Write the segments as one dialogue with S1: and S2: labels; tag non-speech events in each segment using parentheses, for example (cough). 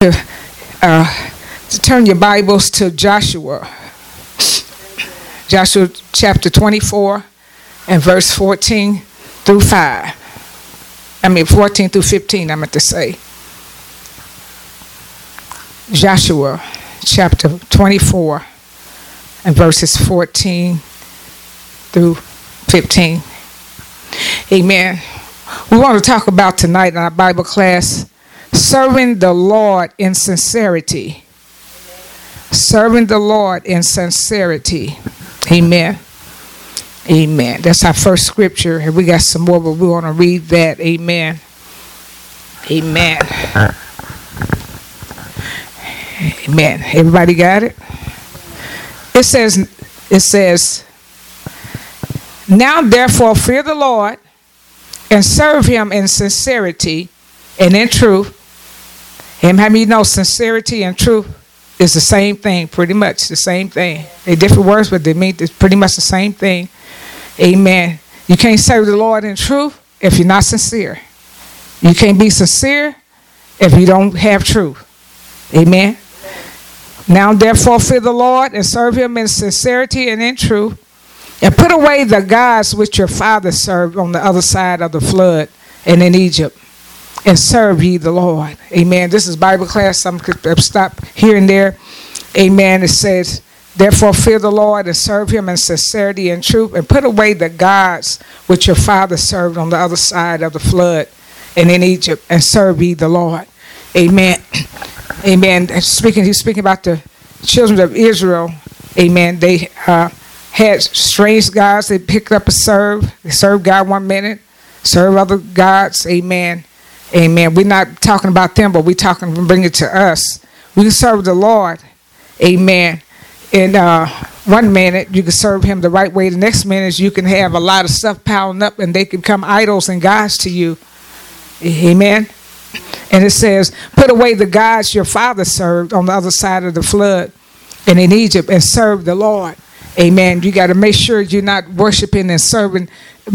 S1: to, uh, to turn your Bibles to Joshua. Joshua chapter 24 and verse 14 through 5. I mean, 14 through 15, I meant to say. Joshua chapter 24 and verses 14 through 15. Amen. We want to talk about tonight in our Bible class serving the Lord in sincerity. Serving the Lord in sincerity. Amen. Amen. That's our first scripture. And we got some more, but we want to read that. Amen. Amen. Amen. Everybody got it? It says, it says, Now therefore fear the Lord and serve him in sincerity and in truth. And how many know sincerity and truth is the same thing, pretty much the same thing. They're different words, but they mean it's pretty much the same thing. Amen. You can't serve the Lord in truth if you're not sincere. You can't be sincere if you don't have truth. Amen. Now, therefore, fear the Lord and serve him in sincerity and in truth, and put away the gods which your fathers served on the other side of the flood and in Egypt, and serve ye the Lord. Amen. This is Bible class. Some could stop here and there. Amen. It says, Therefore, fear the Lord and serve him in sincerity and truth, and put away the gods which your fathers served on the other side of the flood and in Egypt, and serve ye the Lord. Amen. (clears throat) Amen. Speaking, he's speaking about the children of Israel. Amen. They uh, had strange gods. They picked up a serve. They served God one minute, serve other gods. Amen. Amen. We're not talking about them, but we're talking and bring it to us. We can serve the Lord. Amen. In uh, one minute, you can serve Him the right way. The next minute, you can have a lot of stuff piling up, and they can become idols and gods to you. Amen. And it says, Put away the gods your father served on the other side of the flood and in Egypt and serve the Lord. Amen. You got to make sure you're not worshiping and serving,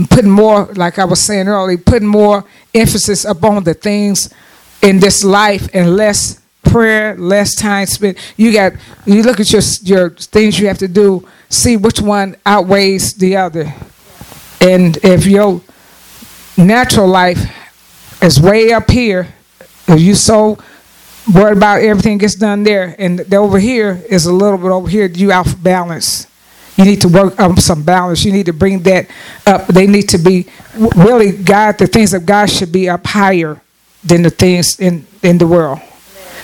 S1: putting more, like I was saying earlier, putting more emphasis upon the things in this life and less prayer, less time spent. You got you look at your your things you have to do, see which one outweighs the other. And if your natural life is way up here, if you so worried about everything gets done there, and the over here is a little bit over here, you off balance. You need to work on some balance. You need to bring that up. They need to be really God. The things of God should be up higher than the things in in the world.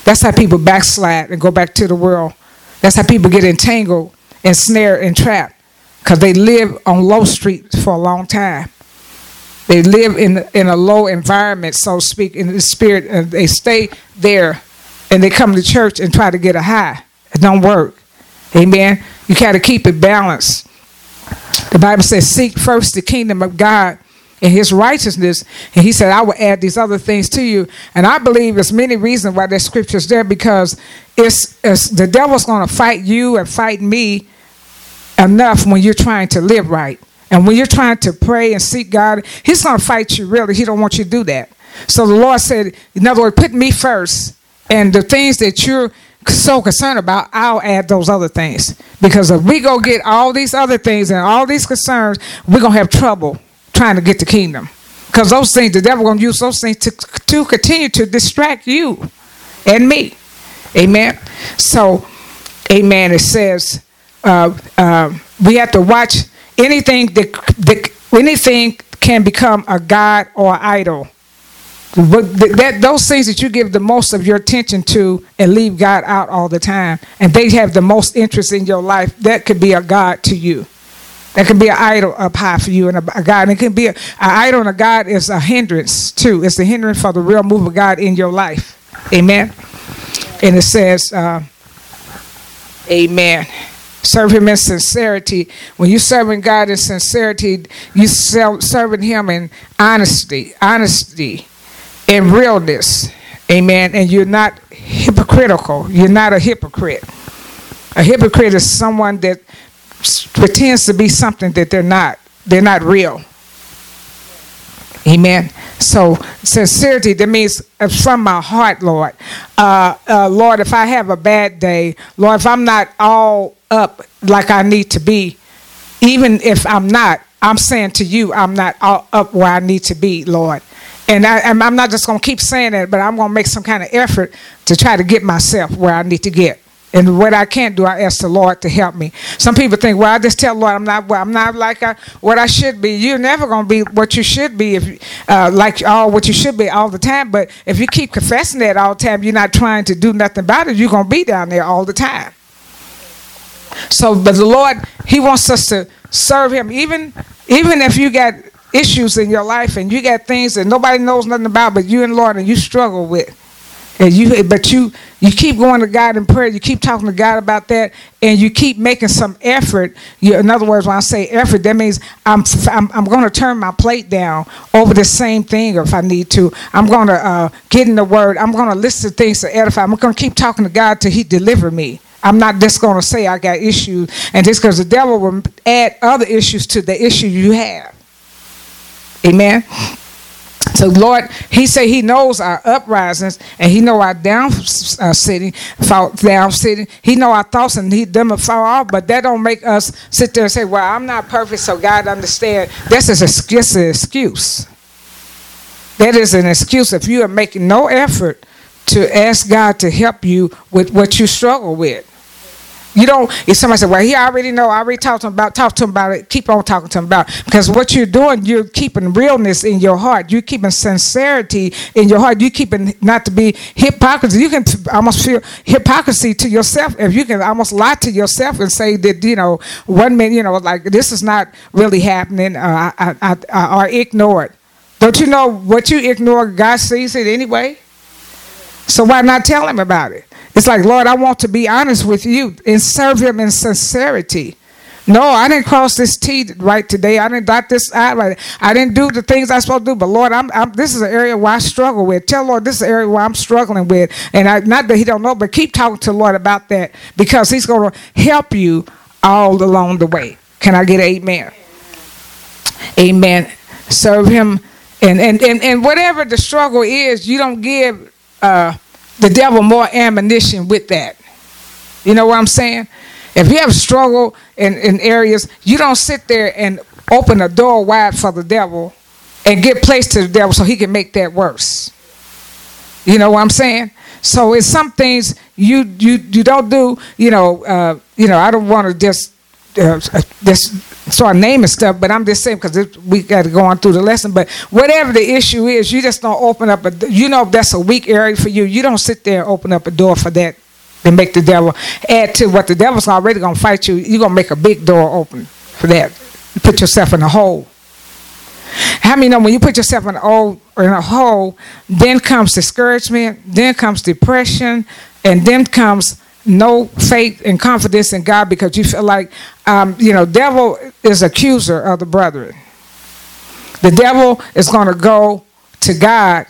S1: That's how people backslide and go back to the world. That's how people get entangled and snared and trapped because they live on low street for a long time. They live in in a low environment, so to speak, in the spirit, and they stay there, and they come to church and try to get a high. It don't work. Amen. You got to keep it balanced. The Bible says, "Seek first the kingdom of God." and his righteousness. And he said, I will add these other things to you. And I believe there's many reasons why that scripture's there because it's, it's the devil's going to fight you and fight me enough when you're trying to live right. And when you're trying to pray and seek God, he's going to fight you really. He don't want you to do that. So the Lord said, in other words, put me first. And the things that you're so concerned about, I'll add those other things. Because if we go get all these other things and all these concerns, we're going to have trouble trying to get the kingdom. Because those things, the devil going to use those things to, to continue to distract you and me. Amen. So, amen. It says uh, uh, we have to watch anything that, that anything can become a god or idol. But that those things that you give the most of your attention to and leave God out all the time, and they have the most interest in your life, that could be a god to you. That can be an idol up high for you and a, a God. And it can be an idol and a God is a hindrance too. It's a hindrance for the real move of God in your life. Amen. And it says, uh, Amen. Serve Him in sincerity. When you're serving God in sincerity, you are serving Him in honesty, honesty, and realness. Amen. And you're not hypocritical. You're not a hypocrite. A hypocrite is someone that pretends to be something that they're not. They're not real. Amen. So sincerity, that means from my heart, Lord. Uh, uh, Lord, if I have a bad day, Lord, if I'm not all up like I need to be, even if I'm not, I'm saying to you, I'm not all up where I need to be, Lord. And I, am not just going to keep saying it, but I'm going to make some kind of effort to try to get myself where I need to get. And what I can't do, I ask the Lord to help me. Some people think, well, I just tell Lord, I'm not, well, I'm not like I, what I should be. You're never going to be what you should be, if uh, like all what you should be all the time. But if you keep confessing that all the time, you're not trying to do nothing about it. You're going to be down there all the time. So, but the Lord, He wants us to serve Him, even even if you got issues in your life and you got things that nobody knows nothing about, but you and Lord and you struggle with. And you, but you, you keep going to God in prayer. You keep talking to God about that, and you keep making some effort. You, in other words, when I say effort, that means I'm, I'm, I'm going to turn my plate down over the same thing, if I need to. I'm going to uh, get in the Word. I'm going to listen to things to edify. I'm going to keep talking to God till He deliver me. I'm not just going to say I got issues, and just because the devil will add other issues to the issue you have. Amen. So Lord, He said He knows our uprisings and He know our down uh, sitting, fall down sitting. He know our thoughts and He them fall off. But that don't make us sit there and say, "Well, I'm not perfect, so God understand." This is an excuse. That is an excuse if you are making no effort to ask God to help you with what you struggle with. You don't. If somebody said, "Well, he already know," I already talked to him about. Talk to him about it. Keep on talking to him about it. because what you're doing, you're keeping realness in your heart. You're keeping sincerity in your heart. You're keeping not to be hypocrisy. You can almost feel hypocrisy to yourself if you can almost lie to yourself and say that you know one minute you know like this is not really happening, uh, I, I, I, or ignore it. Don't you know what you ignore? God sees it anyway. So why not tell him about it? It's like, Lord, I want to be honest with you and serve him in sincerity. No, I didn't cross this T right today. I didn't dot this I right. I didn't do the things I supposed to do. But Lord, I'm, I'm, this is an area where I struggle with. Tell Lord, this is an area where I'm struggling with. And I, not that He don't know, but keep talking to Lord about that because He's going to help you all along the way. Can I get amen? Amen. Serve Him, and and and, and whatever the struggle is, you don't give. Uh, the devil more ammunition with that. You know what I'm saying? If you have struggle in, in areas, you don't sit there and open a door wide for the devil and get place to the devil so he can make that worse. You know what I'm saying? So it's some things you you you don't do. You know, uh, you know. I don't want to just uh, just start naming stuff, but I'm just saying because we got to go on through the lesson. But whatever the issue is, you just don't open up a. You know, if that's a weak area for you, you don't sit there and open up a door for that and make the devil add to what the devil's already gonna fight you. You're gonna make a big door open for that. Put yourself in a hole. How many know when you put yourself in a hole, in a hole, then comes discouragement, then comes depression, and then comes no faith and confidence in God because you feel like, um, you know, devil is accuser of the brethren. The devil is going to go to God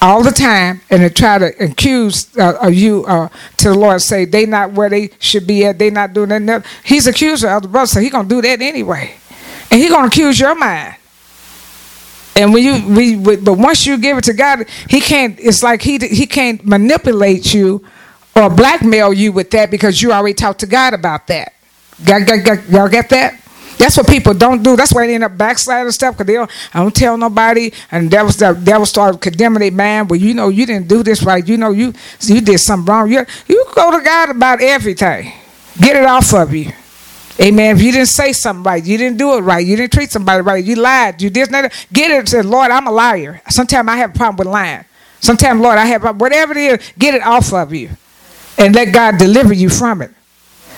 S1: all the time and to try to accuse uh, you uh, to the Lord, say they not where they should be at, they not doing that. He's accuser of the brother, so he gonna do that anyway, and he gonna accuse your mind. And when you we, but once you give it to God, he can't. It's like he he can't manipulate you or blackmail you with that because you already talked to God about that. Got, y'all get that? That's what people don't do. That's why they end up backsliding stuff because they don't, I don't tell nobody. And devil, the devil start condemning a man. Well, you know, you didn't do this right. You know, you you did something wrong. You, you go to God about everything. Get it off of you. Amen. If you didn't say something right, you didn't do it right, you didn't treat somebody right, you lied, you did not get it. Say, Lord, I'm a liar. Sometimes I have a problem with lying. Sometimes, Lord, I have whatever it is, get it off of you and let God deliver you from it.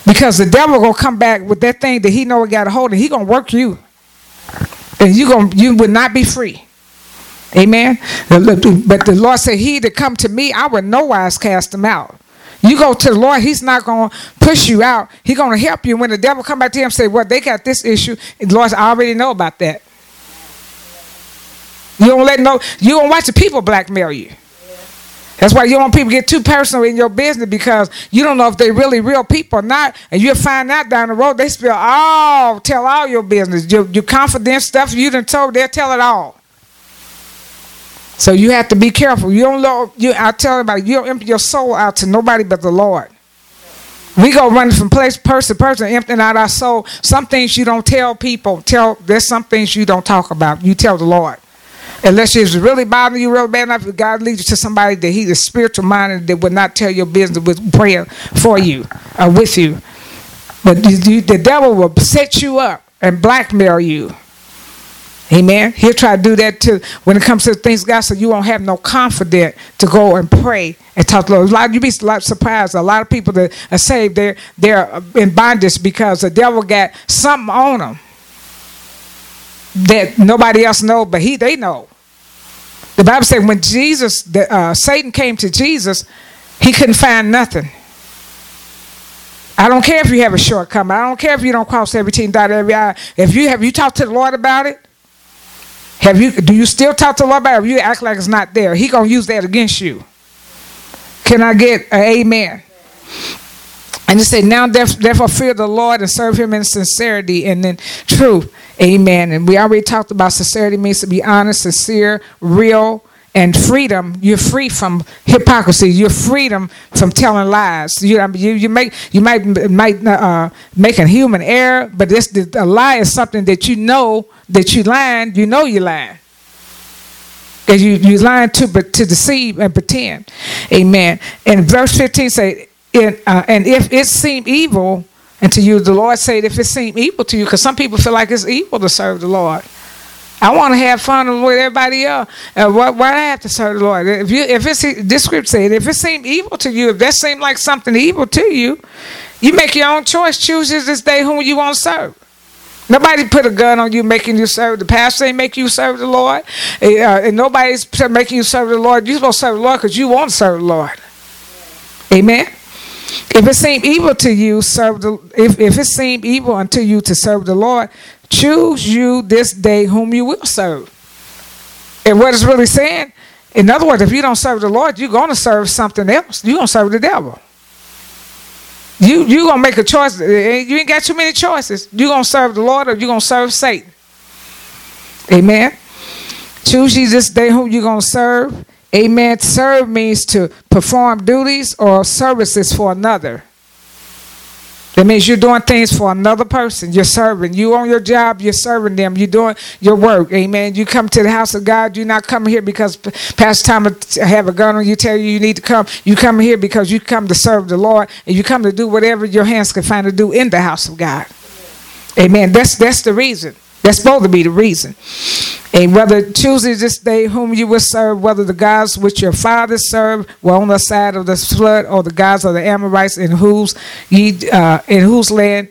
S1: Because the devil gonna come back with that thing that he know he got a hold of. He gonna work you, and you gonna you will not be free. Amen. But the Lord said, "He that come to me, I will no wise cast him out." You go to the Lord, He's not gonna push you out. He's gonna help you. When the devil come back to him say, "Well, they got this issue," the Lord, I already know about that. You don't let no. You don't watch the people blackmail you. That's why you don't want people to get too personal in your business because you don't know if they're really real people or not. And you'll find out down the road they spill all, tell all your business. Your, your confidence stuff you done told, they'll tell it all. So you have to be careful. You don't know. You, I tell everybody, you don't empty your soul out to nobody but the Lord. We go running from place person to person, emptying out our soul. Some things you don't tell people. Tell there's some things you don't talk about. You tell the Lord. Unless it's really bothering you real bad enough, God leads you to somebody that He's a spiritual minded that would not tell your business with prayer for you or with you. But the devil will set you up and blackmail you. Amen. He'll try to do that too when it comes to things God, so you won't have no confidence to go and pray and talk to the Lord. A lot you'd be a lot surprised. A lot of people that are saved, they're they're in bondage because the devil got something on them that nobody else know, but he they know. The Bible said when Jesus, the, uh, Satan came to Jesus, he couldn't find nothing. I don't care if you have a shortcoming. I don't care if you don't cross every T, dot every I. If you have you talked to the Lord about it, have you? Do you still talk to the Lord about it? If you act like it's not there, He gonna use that against you. Can I get an amen? And it said, Now therefore fear the Lord and serve him in sincerity and in truth. Amen. And we already talked about sincerity means to be honest, sincere, real, and freedom. You're free from hypocrisy. You're freedom from telling lies. You you, you make you might might uh, make a human error, but this a lie is something that you know that you lying. You know you're lying. Because you you lying to but to deceive and pretend. Amen. And verse 15 say, uh, and if it seem evil and to you, the Lord said, if it seem evil to you, because some people feel like it's evil to serve the Lord. I want to have fun with everybody else. Uh, why, why do I have to serve the Lord? If you, if it's this script said, if it seem evil to you, if that seem like something evil to you, you make your own choice. Choose this day whom you want to serve. Nobody put a gun on you making you serve. The pastor ain't make you serve the Lord, uh, and nobody's making you serve the Lord. You're supposed to serve the Lord because you want to serve the Lord. Amen. If it seem evil to you, serve the if, if it seem evil unto you to serve the Lord, choose you this day whom you will serve. And what it's really saying, in other words, if you don't serve the Lord, you're gonna serve something else. You're gonna serve the devil. You you're gonna make a choice. Eh, eh, you ain't got too many choices. You're gonna serve the Lord or you're gonna serve Satan. Amen. Choose you this day whom you're gonna serve. Amen. Serve means to perform duties or services for another. That means you're doing things for another person. You're serving. You on your job, you're serving them. You're doing your work. Amen. You come to the house of God. You're not coming here because Pastor Thomas have a gun on you, tell you you need to come. You come here because you come to serve the Lord and you come to do whatever your hands can find to do in the house of God. Amen. That's that's the reason. That's supposed to be the reason. And whether choosing this day whom you will serve, whether the gods which your fathers served were on the side of the flood, or the gods of the Amorites in whose ye uh, in whose land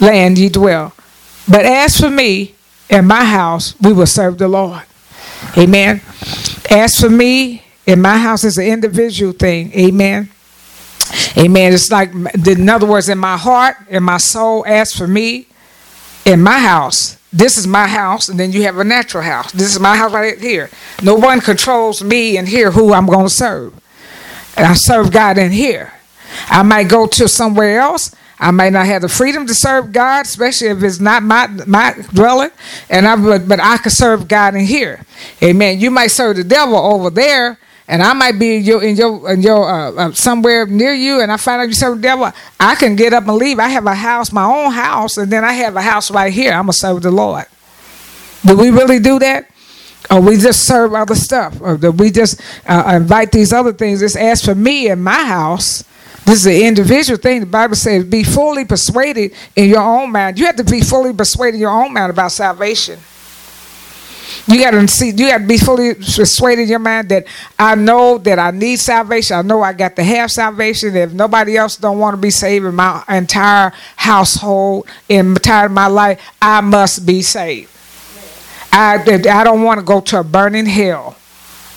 S1: land ye dwell. But as for me and my house, we will serve the Lord. Amen. As for me and my house is an individual thing. Amen. Amen. It's like, in other words, in my heart, in my soul, as for me, in my house, this is my house, and then you have a natural house. This is my house right here. No one controls me and here who I'm going to serve. And I serve God in here. I might go to somewhere else. I might not have the freedom to serve God, especially if it's not my my dwelling. And I but, but I can serve God in here. Amen. You might serve the devil over there, and I might be in your in your, in your uh, uh, somewhere near you, and I find out you serve the devil, I can get up and leave. I have a house, my own house, and then I have a house right here. I'm gonna serve the Lord. Do we really do that? Or we just serve other stuff? Or do we just uh, invite these other things? Just ask for me in my house. This is an individual thing. The Bible says, be fully persuaded in your own mind. You have to be fully persuaded in your own mind about salvation. You got to see. You got to be fully persuaded in your mind that I know that I need salvation. I know I got to have salvation. If nobody else don't want to be saved in my entire household, entire my life, I must be saved. I I don't want to go to a burning hell.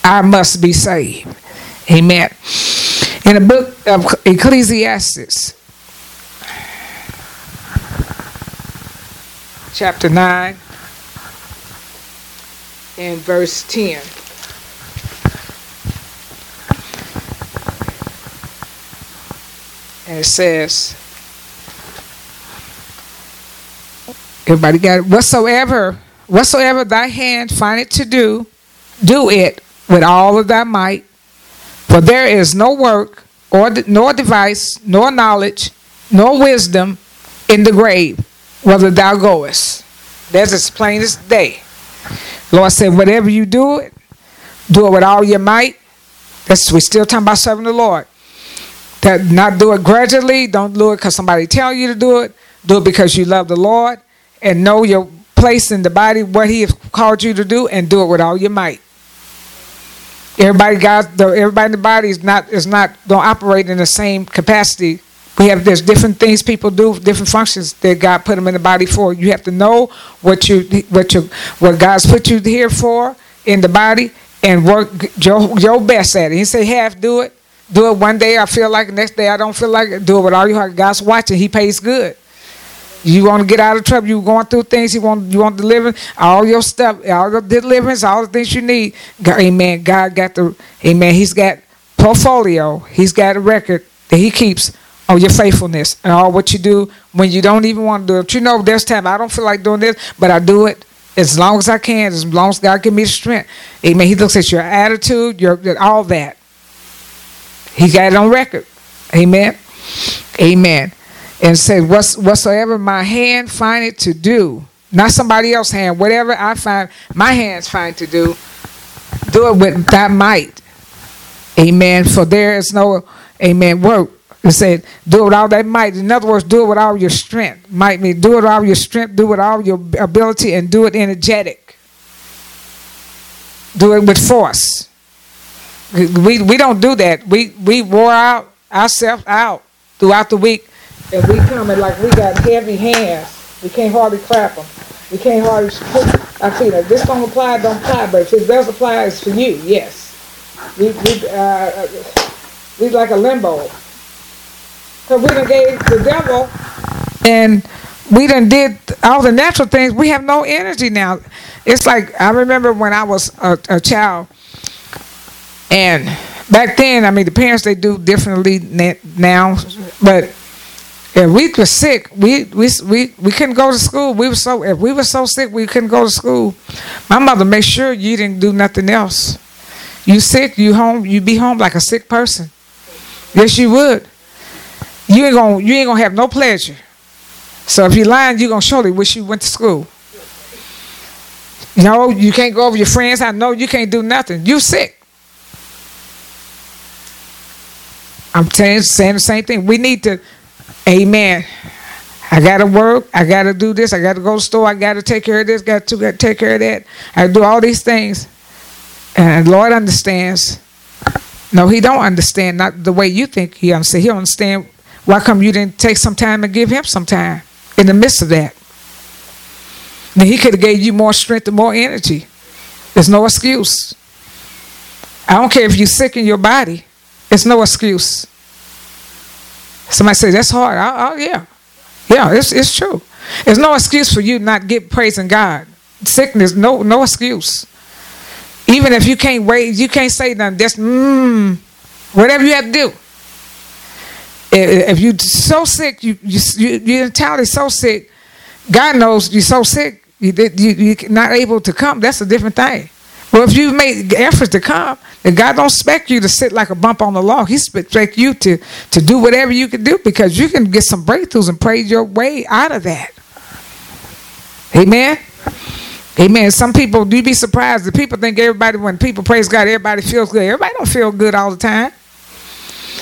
S1: I must be saved. Amen. In the book of Ecclesiastes, chapter 9 in verse 10. And it says, everybody got it. Whatsoever, whatsoever thy hand findeth to do, do it with all of thy might. For there is no work, or nor device, nor knowledge, nor wisdom in the grave, whether thou goest. That's as plain as day. Lord said, whatever you do it, do it with all your might. That's we're still talking about serving the Lord. That not do it gradually. Don't do it because somebody tell you to do it. Do it because you love the Lord and know your place in the body, what He has called you to do, and do it with all your might. Everybody got everybody in the body is not is not don't operate in the same capacity. We have there's different things people do, different functions that God put them in the body for. You have to know what you what you what God's put you here for in the body and work your your best at it. He say half do it. Do it one day I feel like next day I don't feel like it. Do it with all your heart. God's watching. He pays good. You want to get out of trouble. You going through things. You want you want deliverance. All your stuff, all your deliverance, all the things you need. God, amen. God got the amen. He's got portfolio. He's got a record that He keeps on your faithfulness and all what you do when you don't even want to do it. You know, there's time I don't feel like doing this, but I do it as long as I can, as long as God give me the strength. Amen. He looks at your attitude, your all that. He got it on record. Amen. Amen and said, What's, Whatsoever my hand find it to do, not somebody else's hand, whatever I find my hands find to do, do it with that might. Amen. For there is no, amen, work. It said, do it with all that might. In other words, do it with all your strength. Might mean do it with all your strength, do it with all your ability, and do it energetic. Do it with force. We, we don't do that. We, we wore out ourselves out throughout the week and we coming like we got heavy hands. We can't hardly clap them. We can't hardly put our feet up. This don't apply, don't apply. But if it does apply, it's for you. Yes. We we uh, we like a limbo. Cause we done gave the devil, and we done did all the natural things. We have no energy now. It's like I remember when I was a, a child, and back then, I mean, the parents they do differently now, but if we were sick, we, we we we couldn't go to school. We were so if we were so sick we couldn't go to school. My mother made sure you didn't do nothing else. You sick, you home, you be home like a sick person. Yes, you would. You ain't gonna you ain't gonna have no pleasure. So if you're lying, you're gonna surely wish you went to school. No, you can't go over your friends. I know you can't do nothing. You sick. I'm saying, saying the same thing. We need to Amen. I gotta work. I gotta do this. I gotta go to the store. I gotta take care of this. Got to gotta take care of that. I do all these things, and Lord understands. No, He don't understand. Not the way you think He understands. He understand. Why come you didn't take some time and give Him some time in the midst of that? Then He could have gave you more strength and more energy. There's no excuse. I don't care if you're sick in your body. It's no excuse. Somebody say that's hard. Oh, yeah, yeah, it's it's true. There's no excuse for you not get praising God. Sickness, no no excuse. Even if you can't wait, you can't say nothing. Just mmm, whatever you have to do. If you're so sick, you you you entirely so sick. God knows you're so sick. You, you you're not able to come. That's a different thing. Well, if you made efforts to come, then God don't expect you to sit like a bump on the log. He expects you to to do whatever you can do because you can get some breakthroughs and praise your way out of that. Amen. Amen. Some people do be surprised. The people think everybody when people praise God, everybody feels good. Everybody don't feel good all the time.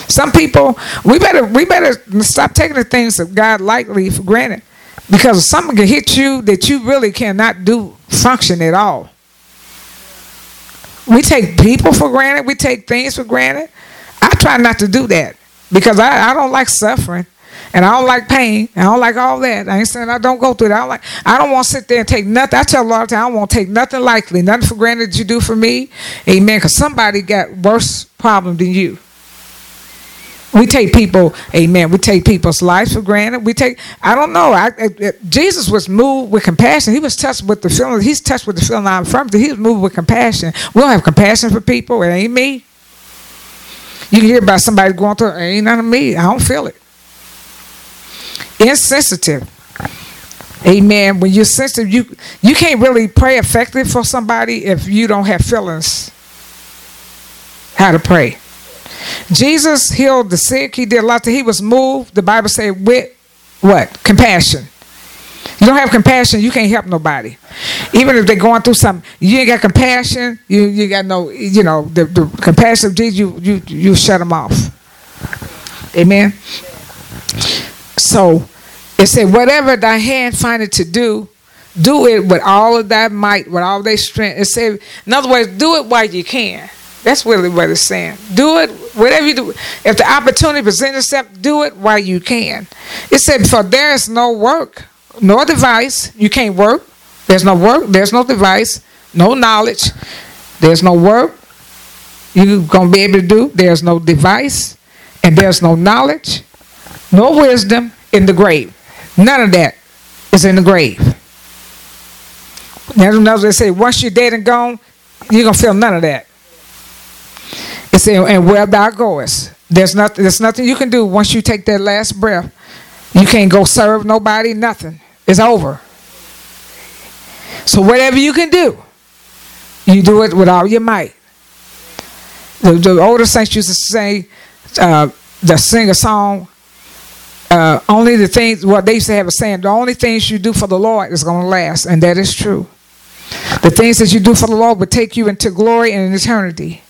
S1: Some people we better we better stop taking the things that God lightly for granted because something can hit you that you really cannot do function at all. We take people for granted. We take things for granted. I try not to do that because I, I don't like suffering and I don't like pain. I don't like all that. I ain't saying I don't go through that. I don't like. I don't want to sit there and take nothing. I tell a lot of times I to take nothing lightly, nothing for granted that you do for me. Amen. Because somebody got worse problem than you. We take people, amen. We take people's lives for granted. We take, I don't know. I, I, Jesus was moved with compassion. He was touched with the feeling. He's touched with the feeling of infirmity. He was moved with compassion. We don't have compassion for people. It ain't me. You hear about somebody going through. It ain't none of me. I don't feel it. Insensitive. Amen. When you're sensitive, you you can't really pray effective for somebody if you don't have feelings. how to pray. Jesus healed the sick. He did a lot. He was moved. The Bible said with what compassion. You don't have compassion, you can't help nobody. Even if they're going through something, you ain't got compassion. You you got no, you know, the, the compassion of Jesus. You you you shut them off. Amen. So it said, whatever thy hand findeth to do, do it with all of thy might, with all thy strength. It said, in other words, do it while you can. That's really what it's saying. Do it, whatever you do. If the opportunity presents itself, do it while you can. It said, for there is no work, no device. You can't work. There's no work. There's no device. No knowledge. There's no work. You're going to be able to do. There's no device. And there's no knowledge. No wisdom in the grave. None of that is in the grave. Now, they say, once you're dead and gone, you're going to feel none of that. It said, and where thou goest, there's nothing, there's nothing you can do once you take that last breath. You can't go serve nobody, nothing. It's over. So whatever you can do, you do it with all your might. The, the older saints used to say, uh, to sing a song, uh, only the things, well, they used to have a saying, the only things you do for the Lord is going to last, and that is true. The things that you do for the Lord will take you into glory and eternity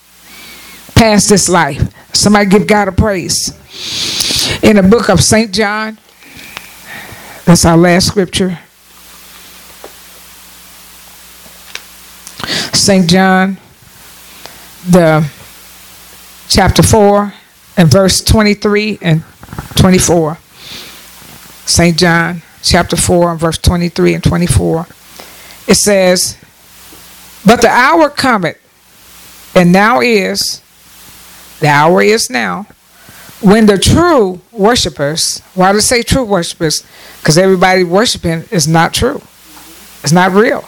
S1: past this life. Somebody give God a praise. In the book of St. John, that's our last scripture. St. John, the chapter 4 and verse 23 and 24. St. John chapter 4 and verse 23 and 24. It says, But the hour cometh, and now is, the hour is now, when the true worshipers, why do say true worshipers? Because everybody worshiping is not true. It's not real.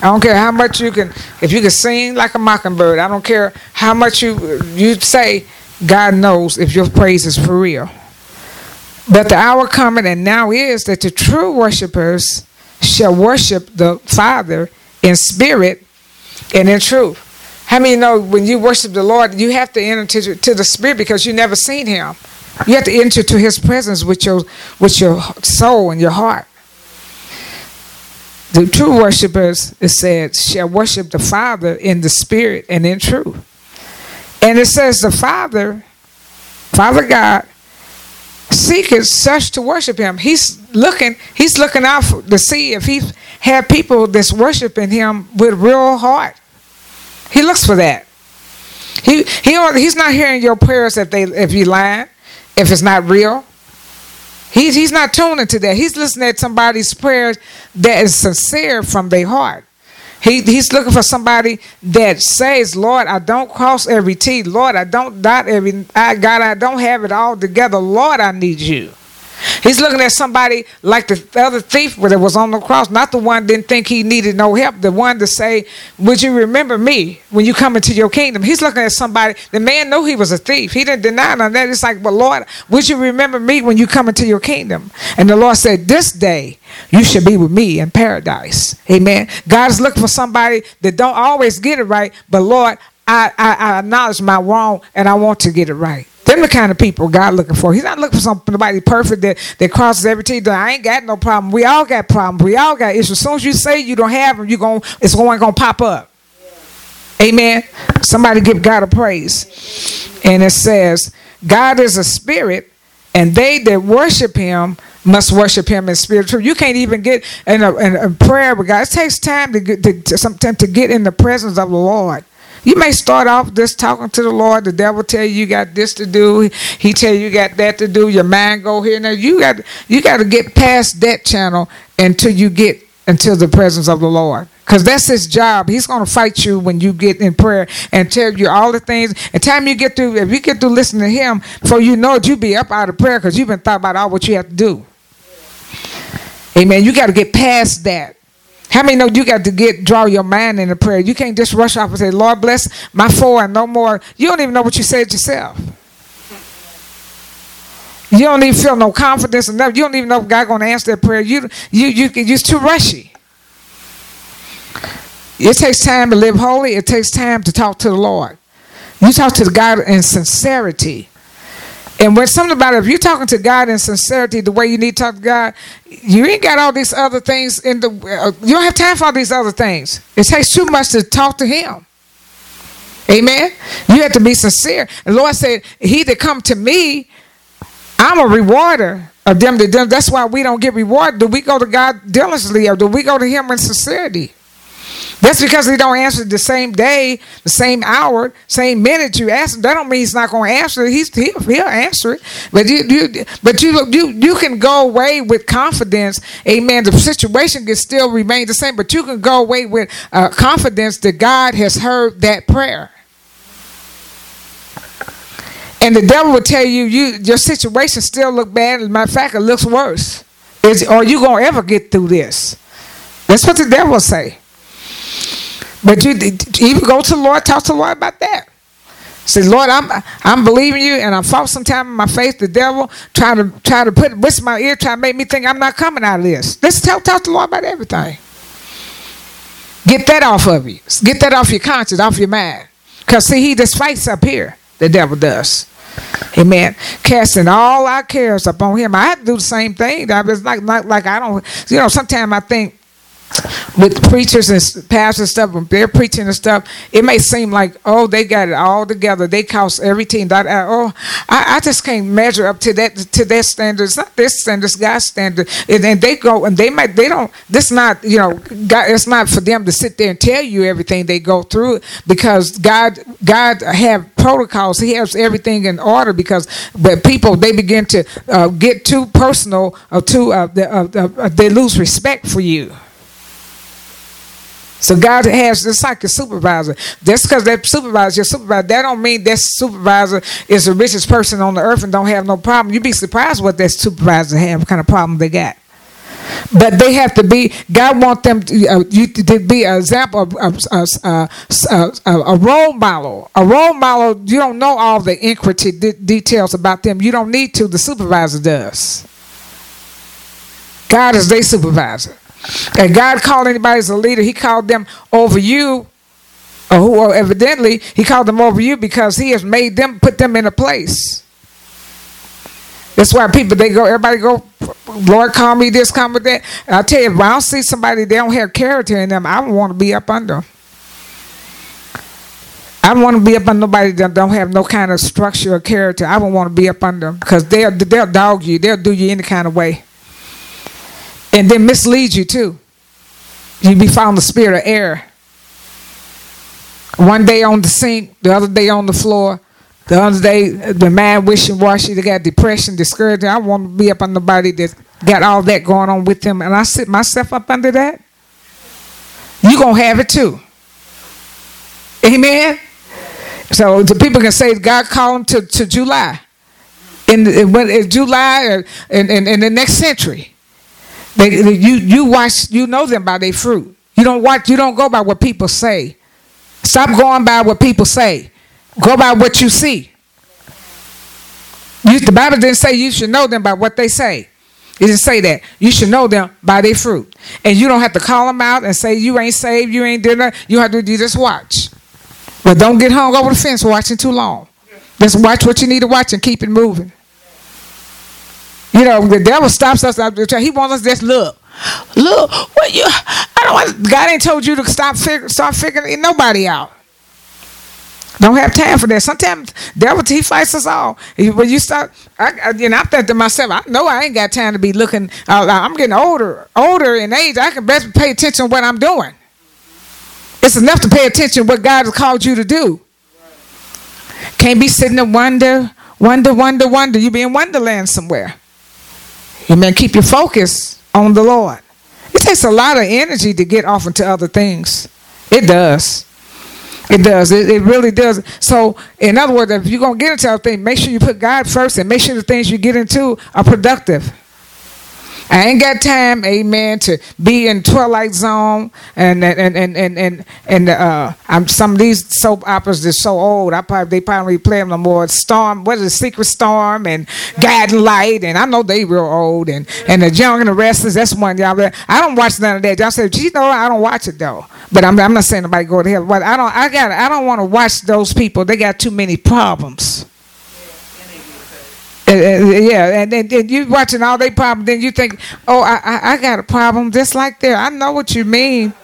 S1: I don't care how much you can, if you can sing like a mockingbird, I don't care how much you you say, God knows if your praise is for real. But the hour coming, and now is that the true worshipers shall worship the Father in spirit and in truth. How many know when you worship the Lord, you have to enter to, to the Spirit because you never seen Him. You have to enter to His presence with your with your soul and your heart. The true worshipers, it said, shall worship the Father in the Spirit and in truth. And it says the Father, Father God, seeketh such to worship him. He's looking, he's looking out for, to see if he had people that's worshiping him with real heart. He looks for that. He he he's not hearing your prayers if they if you lying, if it's not real. He's he's not tuning to that. He's listening at somebody's prayers that is sincere from their heart. He, he's looking for somebody that says, Lord, I don't cross every T. Lord, I don't dot every I God, I don't have it all together. Lord, I need you. He's looking at somebody like the other thief that was on the cross, not the one didn't think he needed no help, the one to say, Would you remember me when you come into your kingdom? He's looking at somebody, the man knew he was a thief. He didn't deny of that. It's like, But Lord, would you remember me when you come into your kingdom? And the Lord said, This day you should be with me in paradise. Amen. God is looking for somebody that don't always get it right, but Lord, I, I, I acknowledge my wrong and I want to get it right. Them the kind of people God looking for. He's not looking for somebody perfect that, that crosses every T. I ain't got no problem. We all got problems. We all got issues. As soon as you say you don't have them, you going it's going to pop up. Amen. Somebody give God a praise. And it says, God is a spirit, and they that worship him must worship him in spirit truth. You can't even get in a, in a prayer with God. It takes time to get to, to, to get in the presence of the Lord. You may start off just talking to the Lord. The devil tell you you got this to do. He tell you you got that to do. Your mind go here. Now you got you got to get past that channel until you get into the presence of the Lord. Because that's his job. He's going to fight you when you get in prayer and tell you all the things. And time you get through, if you get through listening to him, before you know it, you be up out of prayer because you've been thought about all what you have to do. Amen. You got to get past that. How many know you got to get draw your mind in the prayer? You can't just rush off and say, Lord bless my four and no more. You don't even know what you said yourself. You don't even feel no confidence enough. You don't even know if God gonna answer that prayer. You you you you're too rushy. It takes time to live holy. It takes time to talk to the Lord. You talk to the God in sincerity. And when something about it, if you're talking to God in sincerity, the way you need to talk to God, you ain't got all these other things in the. Uh, you don't have time for all these other things. It takes too much to talk to Him. Amen. You have to be sincere. The Lord said, "He that come to me, I'm a rewarder of them that do." That's why we don't get rewarded. Do we go to God diligently, or do we go to Him in sincerity? That's because he don't answer the same day, the same hour, same minute you ask. That don't mean he's not going to answer. He's he'll, he'll answer it. But you, you but you you you can go away with confidence. Amen. The situation can still remain the same, but you can go away with uh, confidence that God has heard that prayer. And the devil will tell you, you your situation still look bad. As matter of fact, it looks worse. Is are you gonna ever get through this? That's what the devil say. But you even go to the Lord, talk to the Lord about that. Say, Lord, I'm I'm believing you, and I'm false time in my faith. The devil trying to try to put whisper my ear, trying to make me think I'm not coming out of this. Let's tell talk to the Lord about everything. Get that off of you. Get that off your conscience, off your mind. Cause see, he just fights up here. The devil does. Amen. Casting all our cares upon him. I have to do the same thing. I was like, like, like I don't. You know, sometimes I think with preachers and pastors and stuff, they're preaching and stuff, it may seem like, oh, they got it all together. They cost everything. That, uh, oh, I, I, just can't measure up to that to their standards. Not this standards, God's standard. And, and they go and they might they don't. This not you know, God. It's not for them to sit there and tell you everything they go through because God God have protocols. He has everything in order because but people they begin to uh, get too personal or too uh, they, uh, uh, they lose respect for you. So God has it's like a supervisor. Just because that supervisor, your supervisor, that don't mean that supervisor is the richest person on the earth and don't have no problem. You'd be surprised what that supervisor have, what kind of problem they got. But they have to be. God want them to, uh, you to be an example uh, a role model. A role model. You don't know all the intricate de- details about them. You don't need to. The supervisor does. God is their supervisor. And God called anybody as a leader, He called them over you, or who or evidently He called them over you because He has made them, put them in a place. That's why people they go, everybody go, Lord, call me this, call me that. And I tell you, if I see somebody they don't have character in them, I don't want to be up under. I don't want to be up under nobody that don't have no kind of structure or character. I don't want to be up under them because they'll they'll dog you. They'll do you any kind of way and then mislead you too. You be found the spirit of error. One day on the sink, the other day on the floor, the other day the man wishing washy, they got depression, discouragement. I want to be up on nobody that got all that going on with them, and I sit myself up under that. You gonna have it too. Amen. So the people can say God called them to, to July. In, in, July or in, in, in the next century. They, you you watch you know them by their fruit. You don't watch you don't go by what people say. Stop going by what people say. Go by what you see. You, the Bible didn't say you should know them by what they say. It didn't say that. You should know them by their fruit. And you don't have to call them out and say you ain't saved, you ain't dinner. You have to you just watch. But don't get hung over the fence watching too long. Just watch what you need to watch and keep it moving. You know, the devil stops us. He wants us to just look. Look, what you? I don't want. God ain't told you to stop fig, start figuring nobody out. Don't have time for that. Sometimes devil he fights us all. When you start, I, I, you know, I think to myself, I know I ain't got time to be looking. I'm getting older, older in age. I can best pay attention to what I'm doing. It's enough to pay attention to what God has called you to do. Can't be sitting and wonder, wonder, wonder, wonder. You be in Wonderland somewhere. Amen. Keep your focus on the Lord. It takes a lot of energy to get off into other things. It does. It does. It, it really does. So, in other words, if you're going to get into other things, make sure you put God first and make sure the things you get into are productive. I ain't got time, amen, to be in Twilight Zone and and and and and, and uh, I'm some of these soap operas are so old. I probably they probably play them no more. Storm, what is it, Secret Storm and Guiding Light, and I know they real old. And and the Young and the Restless, that's one y'all. I don't watch none of that. Y'all say, you know, I don't watch it though. But I'm, I'm not saying nobody go to hell. But I don't. I got. I don't want to watch those people. They got too many problems. Uh, uh, yeah, and then, you watching all they problems, then you think, oh, I, I, I got a problem just like there. I know what you mean.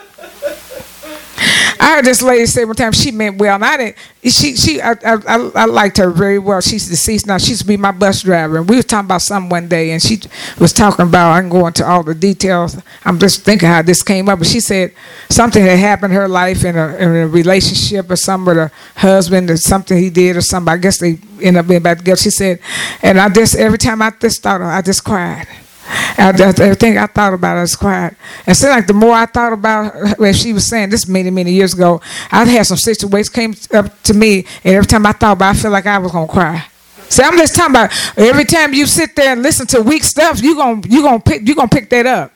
S1: I heard this lady say one time she meant well, and I didn't. She she I, I, I liked her very well. She's deceased now. She used to be my bus driver, and we was talking about something one day, and she was talking about. I can go into all the details. I'm just thinking how this came up, but she said something had happened in her life in a, in a relationship or something with her husband or something he did or something. I guess they ended up being back together. She said, and I just every time I just thought, I just cried. I, everything I thought about it was quiet. And so, like the more I thought about what she was saying, this many many years ago, I had some situations came up to me, and every time I thought about, it, I feel like I was gonna cry. See, I'm just talking about every time you sit there and listen to weak stuff, you gonna you gonna pick you gonna pick that up.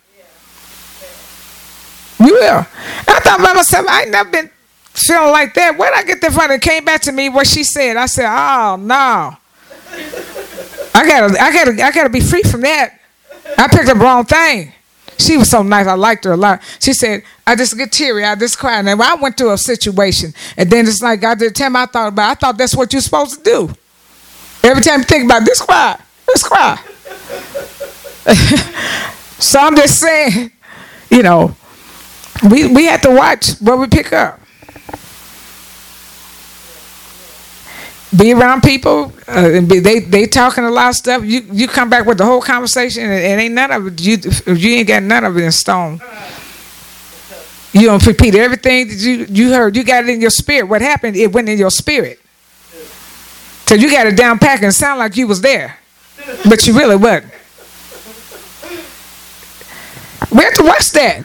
S1: You will. I thought about myself, I ain't never been feeling like that. Where'd I get that from? It came back to me what she said. I said, Oh no. I gotta I gotta I gotta be free from that. I picked up the wrong thing. She was so nice. I liked her a lot. She said, I just get teary. I just cry. And I went through a situation. And then it's like, God, the time I thought about it, I thought that's what you're supposed to do. Every time you think about this, cry. Just cry. (laughs) so I'm just saying, you know, we, we have to watch what we pick up. Be around people uh, and be, they they talking a lot of stuff. You you come back with the whole conversation and, and ain't none of it. You you ain't got none of it in stone. You don't repeat everything that you you heard. You got it in your spirit. What happened? It went in your spirit. So you got it down pack and sound like you was there, but you really wasn't. We have to watch that.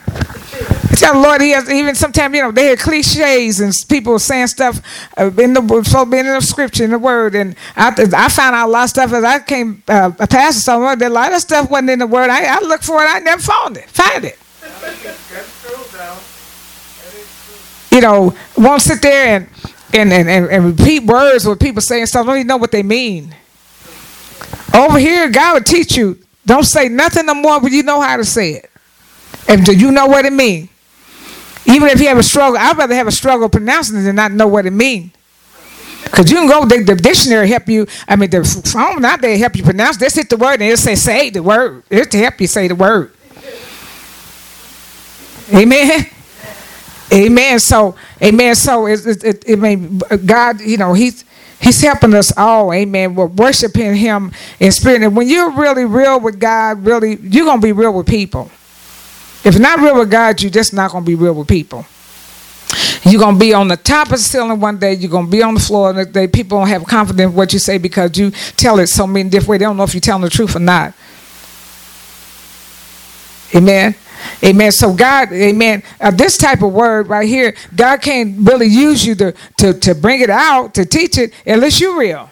S1: Tell the Lord, He has even sometimes you know they had cliches and people saying stuff uh, in the so in the scripture in the word, and I I found out a lot of stuff as I came uh, a pastor somewhere. That a lot of stuff wasn't in the word. I, I looked for it, I never found it. Find it. You know, won't sit there and and, and, and, and repeat words with people saying stuff. Don't even know what they mean. Over here, God will teach you. Don't say nothing no more, but you know how to say it. And do you know what it means? Even if you have a struggle, I'd rather have a struggle pronouncing it than not know what it means. Because you can go, the, the, dictionary help you, I mean, the phone not there help you pronounce. Just hit the word and it'll say, say the word. It's to help you say the word. Amen. Amen. So, amen. So, it, it, it, it may, God, you know, He's, He's helping us all, amen. We're worshiping Him in spirit. And when you're really real with God, really, you're going to be real with people. If you're not real with God, you're just not going to be real with people. You're going to be on the top of the ceiling one day. You're going to be on the floor the day. People don't have confidence in what you say because you tell it so many different ways. They don't know if you're telling the truth or not. Amen. Amen. So God, amen. Uh, this type of word right here, God can't really use you to, to, to bring it out, to teach it, unless you're real.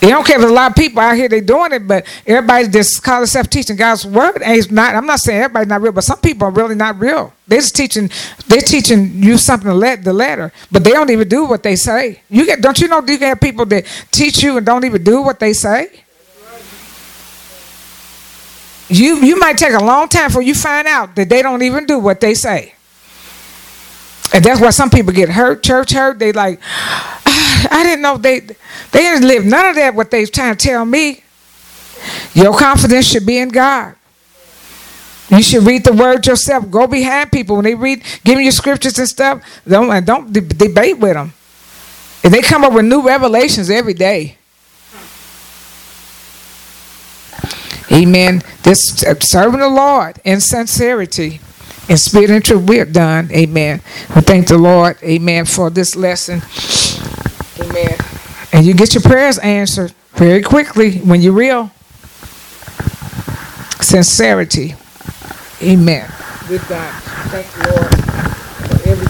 S1: They don't care if a lot of people out here They're doing it, but everybody just call themselves teaching God's word. And it's not. I'm not saying everybody's not real, but some people are really not real. They're just teaching. They're teaching you something to let the letter, but they don't even do what they say. You get? Don't you know? You can have people that teach you and don't even do what they say. You you might take a long time for you find out that they don't even do what they say. And that's why some people get hurt, church hurt. They like, I didn't know they they didn't live none of that what they trying to tell me. Your confidence should be in God. You should read the word yourself. Go behind people when they read, give you scriptures and stuff. Don't and don't de- debate with them. And they come up with new revelations every day. Amen. This uh, serving the Lord in sincerity in spirit and truth, we're done. Amen. We thank the Lord. Amen. For this lesson. Amen. And you get your prayers answered very quickly when you're real. Sincerity. Amen. With God. Thank you, Lord.